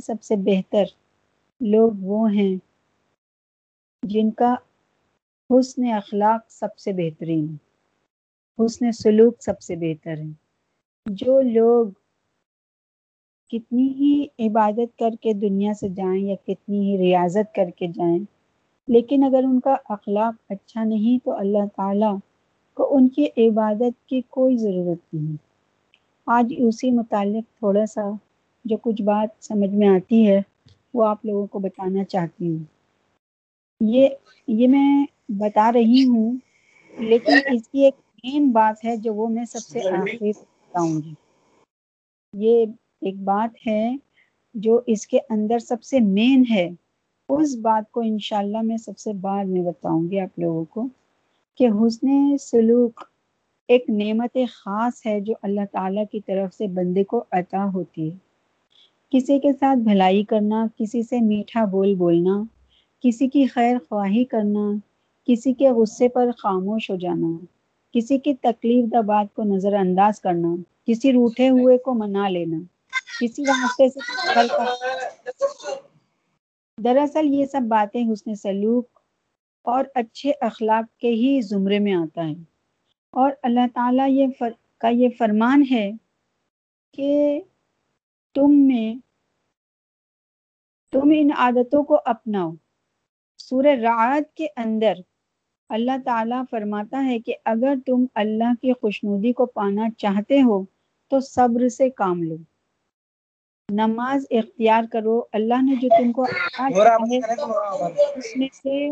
سب سے بہتر لوگ وہ ہیں جن کا حسن اخلاق سب سے بہترین حسن سلوک سب سے بہتر ہے۔ جو لوگ کتنی ہی عبادت کر کے دنیا سے جائیں یا کتنی ہی ریاضت کر کے جائیں، لیکن اگر ان کا اخلاق اچھا نہیں تو اللہ تعالیٰ کو ان کی عبادت کی کوئی ضرورت نہیں۔ آج اسی متعلق تھوڑا سا جو کچھ بات سمجھ میں آتی ہے، وہ آپ لوگوں کو بتانا چاہتی ہوں۔ یہ یہ میں بتا رہی ہوں، لیکن اس کی ایک مین بات ہے جو وہ میں سب سے آخر بتاؤں گی۔ یہ ایک بات ہے جو اس کے اندر سب سے مین ہے۔ اس بات کو انشاءاللہ میں سب سے بعد میں بتاؤں گی آپ لوگوں کو کہ حسن سلوک ایک نعمت خاص ہے جو اللہ تعالیٰ کی طرف سے بندے کو عطا ہوتی ہے۔ کسی کے ساتھ بھلائی کرنا، کسی سے میٹھا بول بولنا، کسی کی خیر خواہی کرنا، کسی کے غصے پر خاموش ہو جانا، کسی کی تکلیف دہ بات کو نظر انداز کرنا، کسی روٹے ہوئے کو منا لینا، کسی راستے سے دراصل یہ سب باتیں حسن سلوک اور اچھے اخلاق کے ہی زمرے میں آتا ہے اور اللہ تعالیٰ یہ فر کا یہ فرمان ہے کہ تم میں، تم ان عادتوں کو اپناؤ۔ سورہ رعد کے اندر اللہ تعالیٰ فرماتا ہے کہ اگر تم اللہ کی خوشنودی کو پانا چاہتے ہو تو صبر سے کام لو۔ نماز اختیار کرو۔ اللہ نے جو تم کو اس میں سے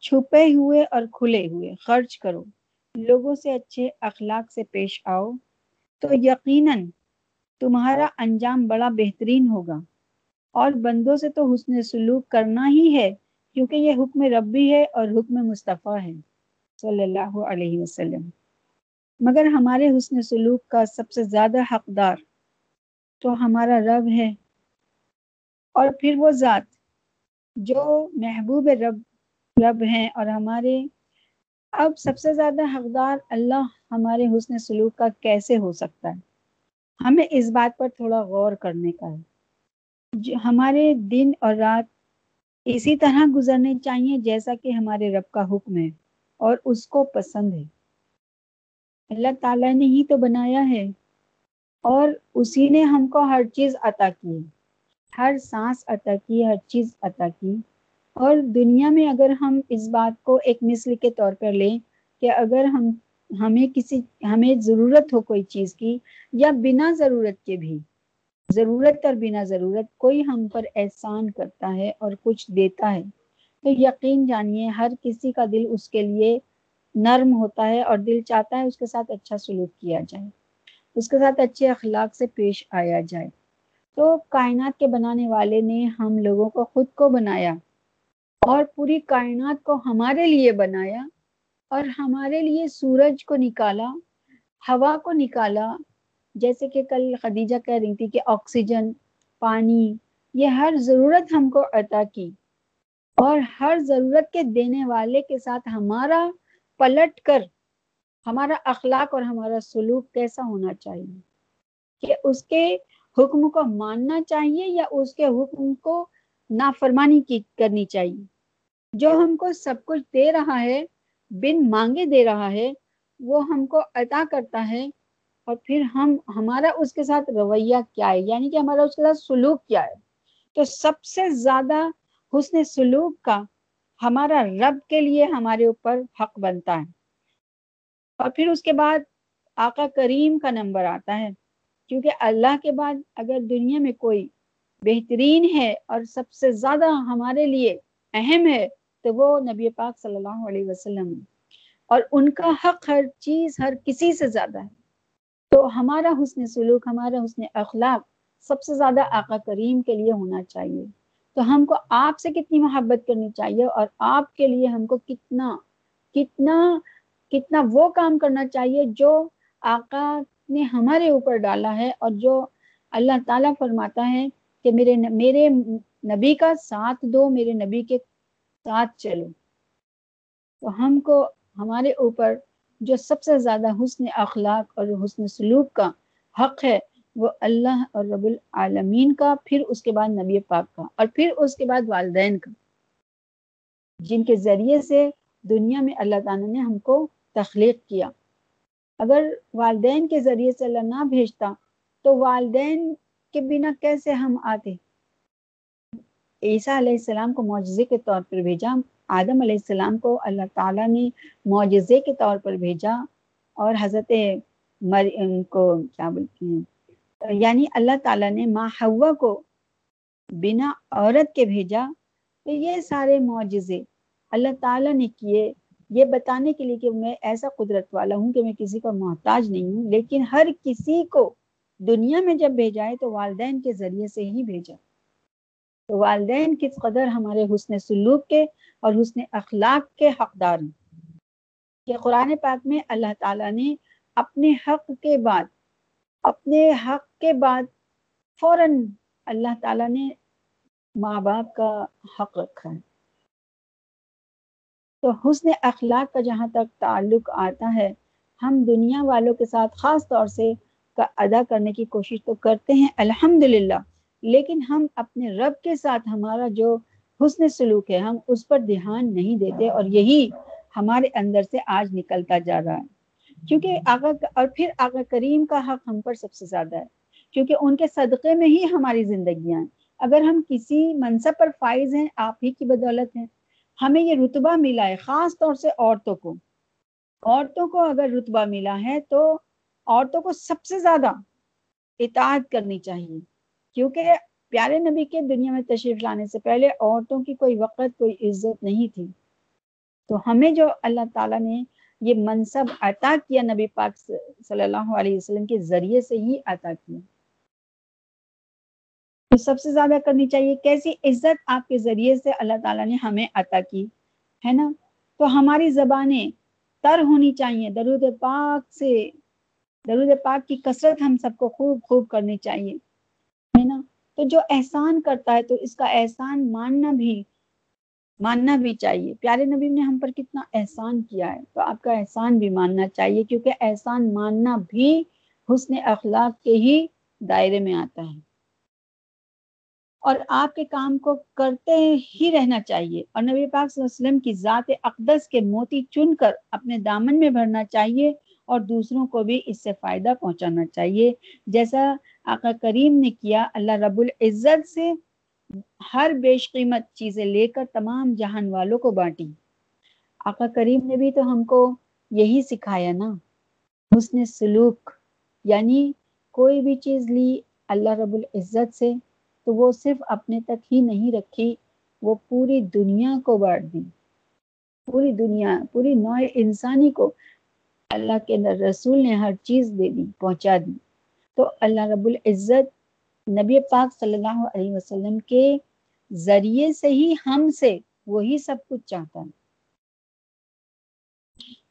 چھپے ہوئے اور کھلے ہوئے خرچ کرو۔ لوگوں سے اچھے اخلاق سے پیش آؤ۔ تو یقیناً تمہارا انجام بڑا بہترین ہوگا۔ اور بندوں سے تو حسن سلوک کرنا ہی ہے، کیونکہ یہ حکم ربی ہے اور حکم مصطفیٰ ہے۔ صلی اللہ علیہ وسلم۔ مگر ہمارے حسن سلوک کا سب سے زیادہ حقدار تو ہمارا رب ہے۔ اور پھر وہ ذات جو محبوب رب رب ہیں اور ہمارے اب سب سے زیادہ حقدار اللہ ہمارے حسن سلوک کا کیسے ہو سکتا ہے؟ ہمیں اس بات پر تھوڑا غور کرنے کا ہے۔ جو ہمارے دن اور رات اسی طرح گزرنے چاہیے جیسا کہ ہمارے رب کا حکم ہے اور اس کو پسند ہے۔ اللہ تعالیٰ نے ہی تو بنایا ہے اور اسی نے ہم کو ہر چیز عطا کی۔ ہر سانس عطا کی، ہر چیز عطا کی۔ اور دنیا میں اگر ہم اس بات کو ایک مثل کے طور پر لیں کہ اگر ہم ہمیں کسی، ہمیں ضرورت ہو کوئی چیز کی یا بنا ضرورت کے بھی۔ ضرورت اور بنا ضرورت کوئی ہم پر احسان کرتا ہے اور کچھ دیتا ہے۔ تو یقین جانیے، ہر کسی کا دل اس کے لیے نرم ہوتا ہے اور دل چاہتا ہے اس کے ساتھ اچھا سلوک کیا جائے، اس کے ساتھ اچھے اخلاق سے پیش آیا جائے۔ تو کائنات کے بنانے والے نے ہم لوگوں کو خود کو بنایا اور پوری کائنات کو ہمارے لیے بنایا۔ اور ہمارے لیے سورج کو نکالا، ہوا کو نکالا، جیسے کہ کل خدیجہ کہہ رہی تھی کہ آکسیجن، پانی، یہ ہر ضرورت ہم کو عطا کی۔ اور ہر ضرورت کے دینے والے کے ساتھ ہمارا پلٹ کر، ہمارا اخلاق اور ہمارا سلوک کیسا ہونا چاہیے؟ کہ اس کے حکم کو ماننا چاہیے یا اس کے حکم کو نافرمانی کی کرنی چاہیے؟ جو ہم کو سب کچھ دے رہا ہے بن مانگے دے رہا ہے، وہ ہم کو عطا کرتا ہے اور پھر ہم، ہمارا اس کے ساتھ رویہ کیا ہے؟ یعنی کہ ہمارا اس کے ساتھ سلوک کیا ہے؟ تو سب سے زیادہ حسن سلوک کا ہمارا رب کے لیے ہمارے اوپر حق بنتا ہے۔ اور پھر اس کے بعد آقا کریم کا نمبر آتا ہے۔ کیونکہ اللہ کے بعد اگر دنیا میں کوئی بہترین ہے اور سب سے زیادہ ہمارے لیے اہم ہے تو وہ نبی پاک صلی اللہ علیہ وسلم اور ان کا حق ہر چیز ہر کسی سے زیادہ ہے۔ تو ہمارا حسن سلوک، ہمارا حسن اخلاق سب سے زیادہ آقا کریم کے لیے ہونا چاہیے۔ تو ہم کو آپ سے کتنی محبت کرنی چاہیے اور آپ کے لیے ہم کو کتنا کتنا کتنا وہ کام کرنا چاہیے جو آقا نے ہمارے اوپر ڈالا ہے اور جو اللہ تعالیٰ فرماتا ہے کہ میرے میرے نبی کا ساتھ دو، میرے نبی کے ساتھ چلو۔ تو ہم کو ہمارے اوپر جو سب سے زیادہ حسن اخلاق اور حسن سلوک کا حق ہے، وہ اللہ اور رب العالمین کا، پھر اس کے بعد نبی پاک کا، اور پھر اس کے بعد والدین کا۔ جن کے ذریعے سے دنیا میں اللہ تعالیٰ نے ہم کو تخلیق کیا۔ اگر والدین کے ذریعے سے اللہ نہ بھیجتا، تو والدین کے بنا کیسے ہم آتے؟ عیسیٰ علیہ السلام کو معجزے کے طور پر بھیجا، آدم علیہ السلام کو اللہ تعالیٰ نے معجزے کے طور پر بھیجا اور حضرت مریم کو کیا بولتی ہیں؟ یعنی اللہ تعالیٰ نے ماں ہوا کو بنا عورت کے بھیجا، تو یہ سارے معجزے اللہ تعالیٰ نے کیے۔ یہ بتانے کے لیے کہ میں ایسا قدرت والا ہوں کہ میں کسی کا محتاج نہیں ہوں، لیکن ہر کسی کو دنیا میں جب بھیجائے تو والدین کے ذریعے سے ہی بھیجا۔ تو والدین کس قدر ہمارے حسن سلوک کے اور حسن اخلاق کے حقدار ہیں؟ کہ قرآن پاک میں اللہ تعالیٰ نے اپنے حق کے بعد، اپنے حق کے بعد فوراً اللہ تعالیٰ نے ماں باپ کا حق رکھا ہے۔ تو حسن اخلاق کا جہاں تک تعلق آتا ہے، ہم دنیا والوں کے ساتھ خاص طور سے کا ادا کرنے کی کوشش تو کرتے ہیں الحمد لیکن ہم اپنے رب کے ساتھ ہمارا جو حسن سلوک ہے، ہم اس پر دھیان نہیں دیتے اور یہی ہمارے اندر سے آج نکلتا جا رہا ہے۔ کیونکہ آقا اور پھر آقا کریم کا حق ہم پر سب سے زیادہ ہے۔ کیونکہ ان کے صدقے میں ہی ہماری زندگیاں ہیں۔ اگر ہم کسی منصب پر فائز ہیں، آپ ہی کی بدولت ہیں۔ ہمیں یہ رتبہ ملا ہے، خاص طور سے عورتوں کو۔ عورتوں کو اگر رتبہ ملا ہے تو عورتوں کو سب سے زیادہ اطاعت کرنی چاہیے۔ کیونکہ پیارے نبی کے دنیا میں تشریف لانے سے پہلے عورتوں کی کوئی وقت، کوئی عزت نہیں تھی۔ تو ہمیں جو اللہ تعالیٰ نے یہ منصب عطا کیا نبی پاک صلی اللہ علیہ وسلم کے ذریعے سے ہی عطا کیا۔ تو سب سے زیادہ کرنی چاہیے کیسی عزت آپ کے ذریعے سے اللہ تعالیٰ نے ہمیں عطا کی، ہے نا؟ تو ہماری زبانیں تر ہونی چاہیے، درود پاک سے، درود پاک کی کثرت ہم سب کو خوب خوب کرنی چاہیے۔ تو جو احسان کرتا ہے تو اس کا احسان ماننا بھی ماننا بھی چاہیے۔ پیارے نبی نے ہم پر کتنا احسان کیا ہے، تو آپ کا احسان بھی ماننا چاہیے، کیونکہ احسان ماننا بھی حسن اخلاق کے ہی دائرے میں آتا ہے۔ اور آپ کے کام کو کرتے ہی رہنا چاہیے۔ اور نبی پاک صلی اللہ علیہ وسلم کی ذات اقدس کے موتی چن کر اپنے دامن میں بھرنا چاہیے اور دوسروں کو بھی اس سے فائدہ پہنچانا چاہیے۔ جیسا آقا کریم نے کیا، اللہ رب العزت سے ہر بیش قیمت چیزیں لے کر تمام جہان والوں کو بانٹی۔ آقا کریم نے بھی تو ہم کو یہی سکھایا نا۔ حسن سلوک یعنی کوئی بھی چیز لی اللہ رب العزت سے، تو وہ صرف اپنے تک ہی نہیں رکھی، وہ پوری دنیا کو بانٹ دی۔ پوری دنیا، پوری نوع انسانی کو اللہ کے رسول نے ہر چیز دے دی، پہنچا دی۔ تو اللہ رب العزت نبی پاک صلی اللہ علیہ وسلم کے ذریعے سے ہی ہم سے وہی سب کچھ چاہتا ہے۔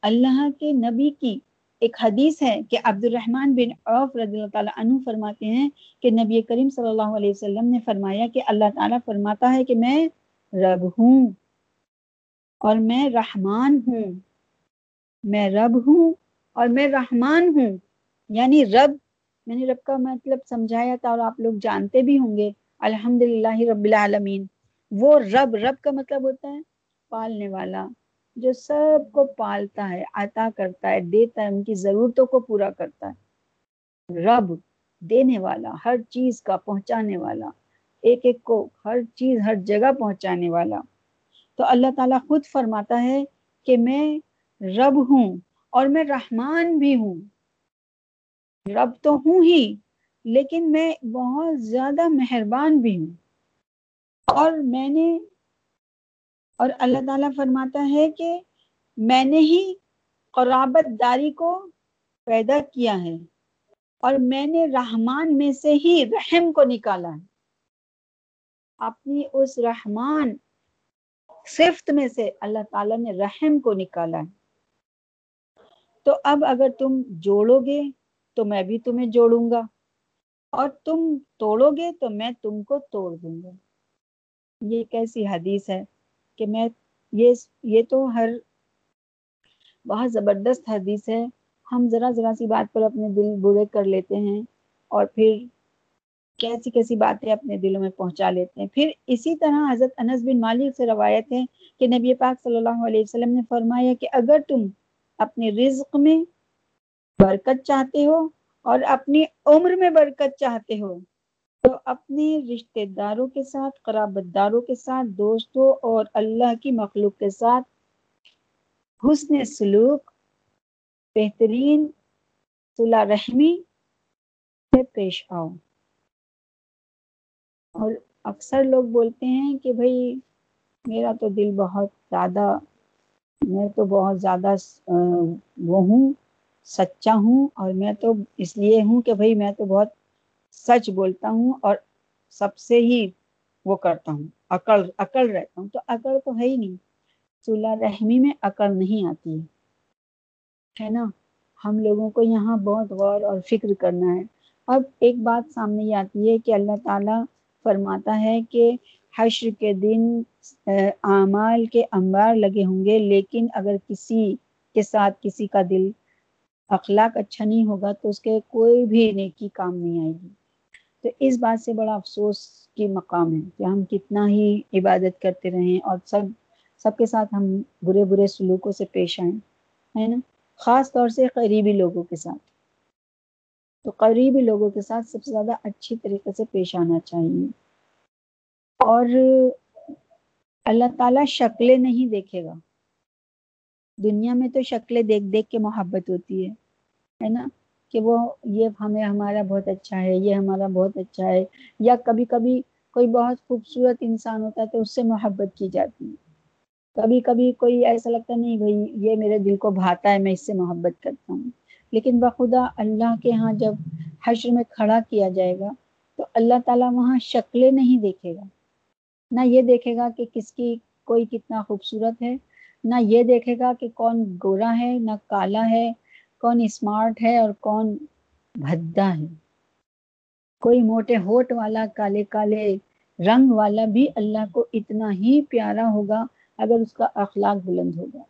اللہ کے نبی کی ایک حدیث ہے کہ عبد الرحمن بن عوف رضی اللہ تعالیٰ عنہ فرماتے ہیں کہ نبی کریم صلی اللہ علیہ وسلم نے فرمایا کہ اللہ تعالیٰ فرماتا ہے کہ میں رب ہوں اور میں رحمان ہوں۔ میں رب ہوں اور میں رحمان ہوں یعنی رب میں نے رب کا مطلب سمجھایا تھا اور آپ لوگ جانتے بھی ہوں گے الحمد للہ رب العالمین۔ وہ رب رب کا مطلب ہوتا ہے پالنے والا، جو سب کو پالتا ہے، عطا کرتا ہے، دیتا ہے، ان کی ضرورتوں کو پورا کرتا ہے۔ رب دینے والا، ہر چیز کا پہنچانے والا، ایک ایک کو ہر چیز، ہر جگہ پہنچانے والا۔ تو اللہ تعالیٰ خود فرماتا ہے کہ میں رب ہوں اور میں رحمان بھی ہوں۔ رب تو ہوں ہی، لیکن میں بہت زیادہ مہربان بھی ہوں۔ اور میں نے، اور اللہ تعالیٰ فرماتا ہے کہ میں نے ہی قرابت داری کو پیدا کیا ہے، اور میں نے رحمان میں سے ہی رحم کو نکالا ہے۔ اپنی اس رحمان صفت میں سے اللہ تعالیٰ نے رحم کو نکالا ہے۔ تو اب اگر تم جوڑو گے تو میں بھی تمہیں جوڑوں گا۔ اور تم توڑو گے تو میں تم کو توڑ دوں گا۔ یہ کیسی حدیث ہے کہ میں یہ یہ تو ہر بہت زبردست حدیث ہے۔ ہم ذرا ذرا سی بات پر اپنے دل برے کر لیتے ہیں اور پھر کیسی کیسی باتیں اپنے دلوں میں پہنچا لیتے ہیں۔ پھر اسی طرح حضرت انس بن مالک سے روایت ہے کہ نبی پاک صلی اللہ علیہ وسلم نے فرمایا کہ اگر تم اپنے رزق میں برکت چاہتے ہو اور اپنی عمر میں برکت چاہتے ہو، تو اپنے رشتہ داروں کے ساتھ، قرابت داروں کے ساتھ، دوستوں اور اللہ کی مخلوق کے ساتھ حسن سلوک، بہترین صلاح رحمی سے پیش آؤ۔ اور اکثر لوگ بولتے ہیں کہ بھائی، میرا تو دل بہت زیادہ، میں تو بہت زیادہ وہ ہوں۔ سچا ہوں اور میں تو اس لیے ہوں کہ بھائی میں تو بہت سچ بولتا ہوں اور سب سے ہی وہ کرتا ہوں عقل عقل رہتا ہوں، تو عقل تو ہے ہی نہیں۔ صلح رحمی میں عقل نہیں آتی ہے نا؟ ہم لوگوں کو یہاں بہت غور اور فکر کرنا ہے۔ اب ایک بات سامنے یہ آتی ہے کہ اللہ تعالیٰ فرماتا ہے کہ حشر کے دن اعمال کے انبار لگے ہوں گے، لیکن اگر کسی کے ساتھ کسی کا دل اخلاق اچھا نہیں ہوگا تو اس کے کوئی بھی نیکی کام نہیں آئے گی۔ تو اس بات سے بڑا افسوس کی مقام ہے کہ ہم کتنا ہی عبادت کرتے رہیں اور سب سب کے ساتھ ہم برے برے سلوکوں سے پیش آئیں، ہے نا؟ خاص طور سے قریبی لوگوں کے ساتھ۔ تو قریبی لوگوں کے ساتھ سب سے زیادہ اچھی طریقے سے پیش آنا چاہیے۔ اور اللہ تعالیٰ شکلیں نہیں دیکھے گا۔ دنیا میں تو شکلیں دیکھ دیکھ کے محبت ہوتی ہے ہے نا؟ کہ وہ، یہ ہمیں، ہمارا بہت اچھا ہے، یہ ہمارا بہت اچھا ہے، یا کبھی کبھی کوئی بہت خوبصورت انسان ہوتا ہے تو اس سے محبت کی جاتی ہے۔ کبھی کبھی کوئی ایسا لگتا نہیں بھائی، یہ میرے دل کو بھاتا ہے، میں اس سے محبت کرتا ہوں۔ لیکن بخدا اللہ کے ہاں جب حشر میں کھڑا کیا جائے گا، تو اللہ تعالیٰ وہاں شکلیں نہیں دیکھے گا۔ نہ یہ دیکھے گا کہ کس کی کوئی کتنا خوبصورت ہے نہ یہ دیکھے گا کہ کون گورا ہے، نہ کالا ہے، کون اسمارٹ ہے اور کون بھدا ہے۔ کوئی موٹے ہوٹ والا، کالے کالے رنگ والا بھی اللہ کو اتنا ہی پیارا ہوگا اگر اس کا اخلاق بلند ہوگا۔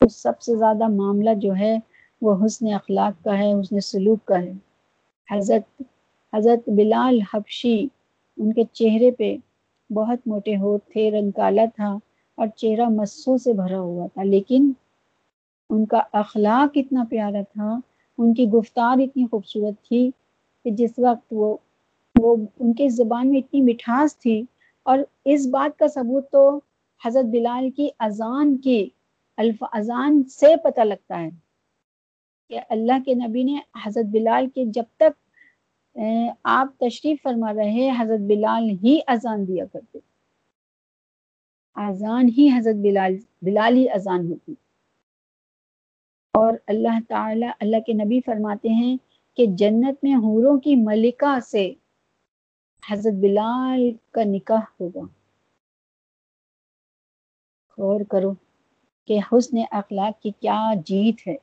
تو سب سے زیادہ معاملہ جو ہے وہ حسن اخلاق کا ہے، حسن سلوک کا ہے۔ حضرت حضرت بلال حبشی، ان کے چہرے پہ بہت موٹے ہوٹ تھے، رنگ کالا تھا۔ اور چہرہ مسوں سے بھرا ہوا تھا۔ لیکن ان کا اخلاق اتنا پیارا تھا، ان کی گفتار اتنی خوبصورت تھی کہ جس وقت وہ وہ ان کے زبان میں اتنی مٹھاس تھی۔ اور اس بات کا ثبوت تو حضرت بلال کی اذان کی الف، اذان سے پتہ لگتا ہے کہ اللہ کے نبی نے حضرت بلال کے جب تک آپ تشریف فرما رہے، حضرت بلال ہی اذان دیا کرتے۔ اذان ہی حضرت بلال بلال ہی اذان ہوتی۔ اور اللہ تعالی، اللہ کے نبی فرماتے ہیں کہ جنت میں حوروں کی ملکہ سے حضرت بلال کا نکاح ہوگا۔ غور کرو کہ حسن اخلاق کی کیا جیت ہے۔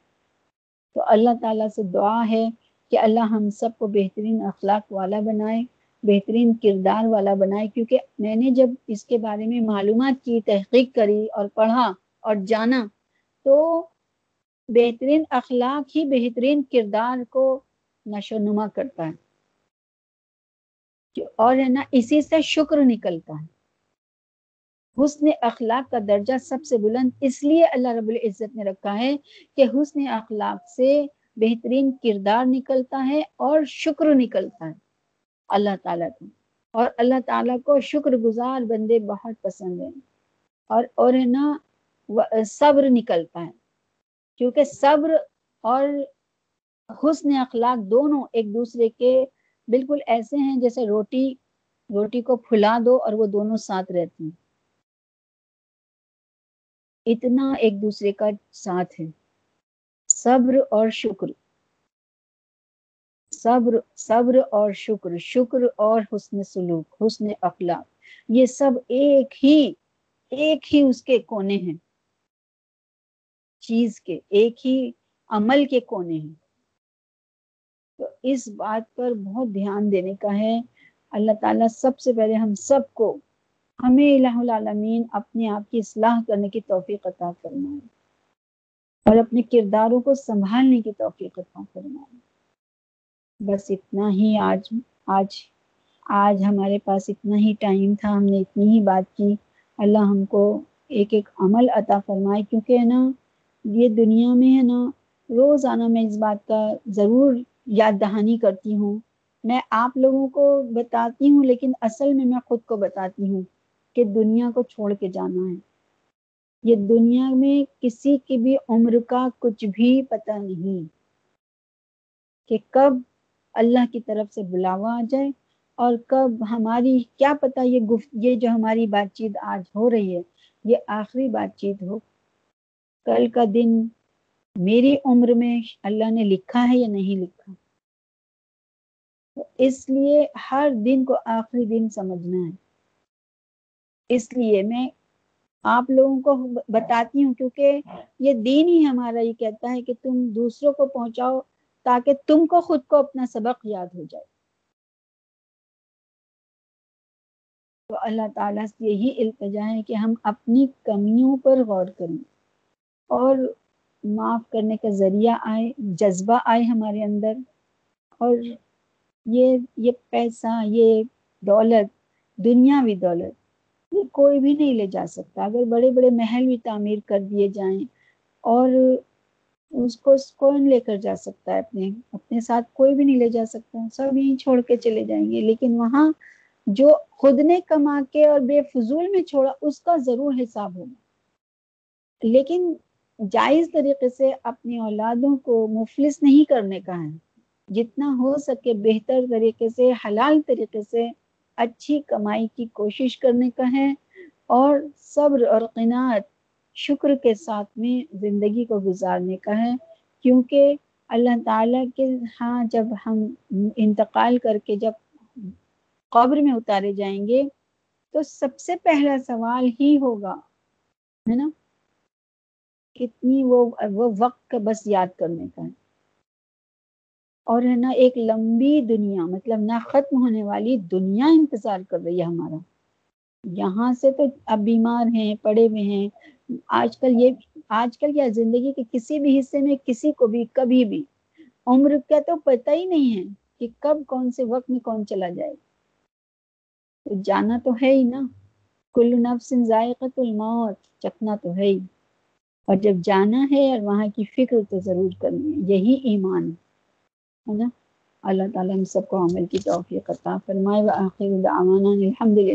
تو اللہ تعالیٰ سے دعا ہے کہ اللہ ہم سب کو بہترین اخلاق والا بنائے۔ بہترین کردار والا بنائے، کیونکہ میں نے جب اس کے بارے میں معلومات کی، تحقیق کری اور پڑھا اور جانا، تو بہترین اخلاق ہی بہترین کردار کو نشو نما کرتا ہے۔ اور ہے نا، اسی سے شکر نکلتا ہے۔ حسن اخلاق کا درجہ سب سے بلند اس لیے اللہ رب العزت نے رکھا ہے کہ حسن اخلاق سے بہترین کردار نکلتا ہے اور شکر نکلتا ہے۔ اللہ تعالیٰ کو۔ اور اللہ تعالیٰ کو شکر گزار بندے بہت پسند ہیں۔ اور اور ہے نا صبر نکلتا ہے۔ کیونکہ صبر اور حسن اخلاق دونوں ایک دوسرے کے بالکل ایسے ہیں جیسے روٹی روٹی کو پھلا دو اور وہ دونوں ساتھ رہتی ہیں۔ اتنا ایک دوسرے کا ساتھ ہے۔ صبر اور شکر۔ صبر صبر اور شکر شکر اور حسن سلوک، حسن اخلاق، یہ سب ایک ہی ایک ہی اس کے کونے ہیں۔ چیز کے، ایک ہی عمل کے کونے ہیں۔ تو اس بات پر بہت دھیان دینے کا ہے۔ اللہ تعالیٰ سب سے پہلے ہم سب کو ہمیں الہ العالمین اپنے آپ کی اصلاح کرنے کی توفیق عطا فرمائے اور اپنے کرداروں کو سنبھالنے کی توفیق عطا فرمائے۔ بس اتنا ہی آج آج آج ہمارے پاس اتنا ہی ٹائم تھا، ہم نے اتنی ہی بات کی۔ اللہ ہم کو ایک ایک عمل عطا فرمائے، کیونکہ ہے نا، یہ دنیا میں ہے نا، روزانہ میں اس بات کا ضرور یاد دہانی کرتی ہوں۔ میں آپ لوگوں کو بتاتی ہوں، لیکن اصل میں میں خود کو بتاتی ہوں کہ دنیا کو چھوڑ کے جانا ہے۔ یہ دنیا میں کسی کی بھی عمر کا کچھ بھی پتہ نہیں کہ کب اللہ کی طرف سے بلاوا آ جائے اور کب ہماری، کیا پتہ یہ گفت، یہ جو ہماری بات چیت آج ہو رہی ہے، یہ آخری بات چیت ہو۔ کل کا دن میری عمر میں اللہ نے لکھا ہے یا نہیں لکھا؟ اس لیے ہر دن کو آخری دن سمجھنا ہے۔ اس لیے میں آپ لوگوں کو بتاتی ہوں کیونکہ یہ دین ہی ہمارا یہ کہتا ہے کہ تم دوسروں کو پہنچاؤ تاکہ تم کو خود کو اپنا سبق یاد ہو جائے۔ تو اللہ تعالیٰ سے یہی التجا ہے کہ ہم اپنی کمیوں پر غور کریں اور معاف کرنے کا ذریعہ آئے، جذبہ آئے ہمارے اندر۔ اور یہ یہ پیسہ، یہ دولت دنیاوی دولت، یہ کوئی بھی نہیں لے جا سکتا۔ اگر بڑے بڑے محل بھی تعمیر کر دیے جائیں اور اس کو کون لے کر جا سکتا ہے اپنے اپنے ساتھ کوئی بھی نہیں لے جا سکتا سب یہیں چھوڑ کے چلے جائیں گے۔ لیکن وہاں جو خود نے کما کے اور بے فضول میں چھوڑا، اس کا ضرور حساب ہوگا۔ لیکن جائز طریقے سے اپنی اولادوں کو مفلس نہیں کرنے کا ہے۔ جتنا ہو سکے بہتر طریقے سے، حلال طریقے سے اچھی کمائی کی کوشش کرنے کا ہے۔ اور صبر اور قناعت شکر کے ساتھ میں زندگی کو گزارنے کا ہے، کیونکہ اللہ تعالیٰ کے ہاں جب ہم انتقال کر کے جب قبر میں اتارے جائیں گے، تو سب سے پہلا سوال ہی ہوگا، ہے نا؟ کتنی وہ وہ وقت کا بس یاد کرنے کا ہے۔ اور ہے نا، ایک لمبی دنیا مطلب نہ ختم ہونے والی دنیا انتظار کر رہی ہے ہمارا۔ یہاں سے تو اب بیمار ہیں، پڑے ہوئے ہیں۔ آج کل یہ، آج کل کیا، زندگی کے کسی بھی حصے میں کسی کو بھی، کبھی بھی عمر کا تو پتہ ہی نہیں ہے کہ کب کون سے وقت میں کون چلا جائے۔ تو جانا تو ہے ہی نا۔ کل نفس ذائقت الموت چکنا تو ہے ہی۔ اور جب جانا ہے اور وہاں کی فکر تو ضرور کرنی ہے۔ یہی ایمان ہے نا؟ اللہ تعالیٰ ہم سب کو عمل کی توفیق عطا فرمائے۔ و آخر دعوانا الحمدللہ۔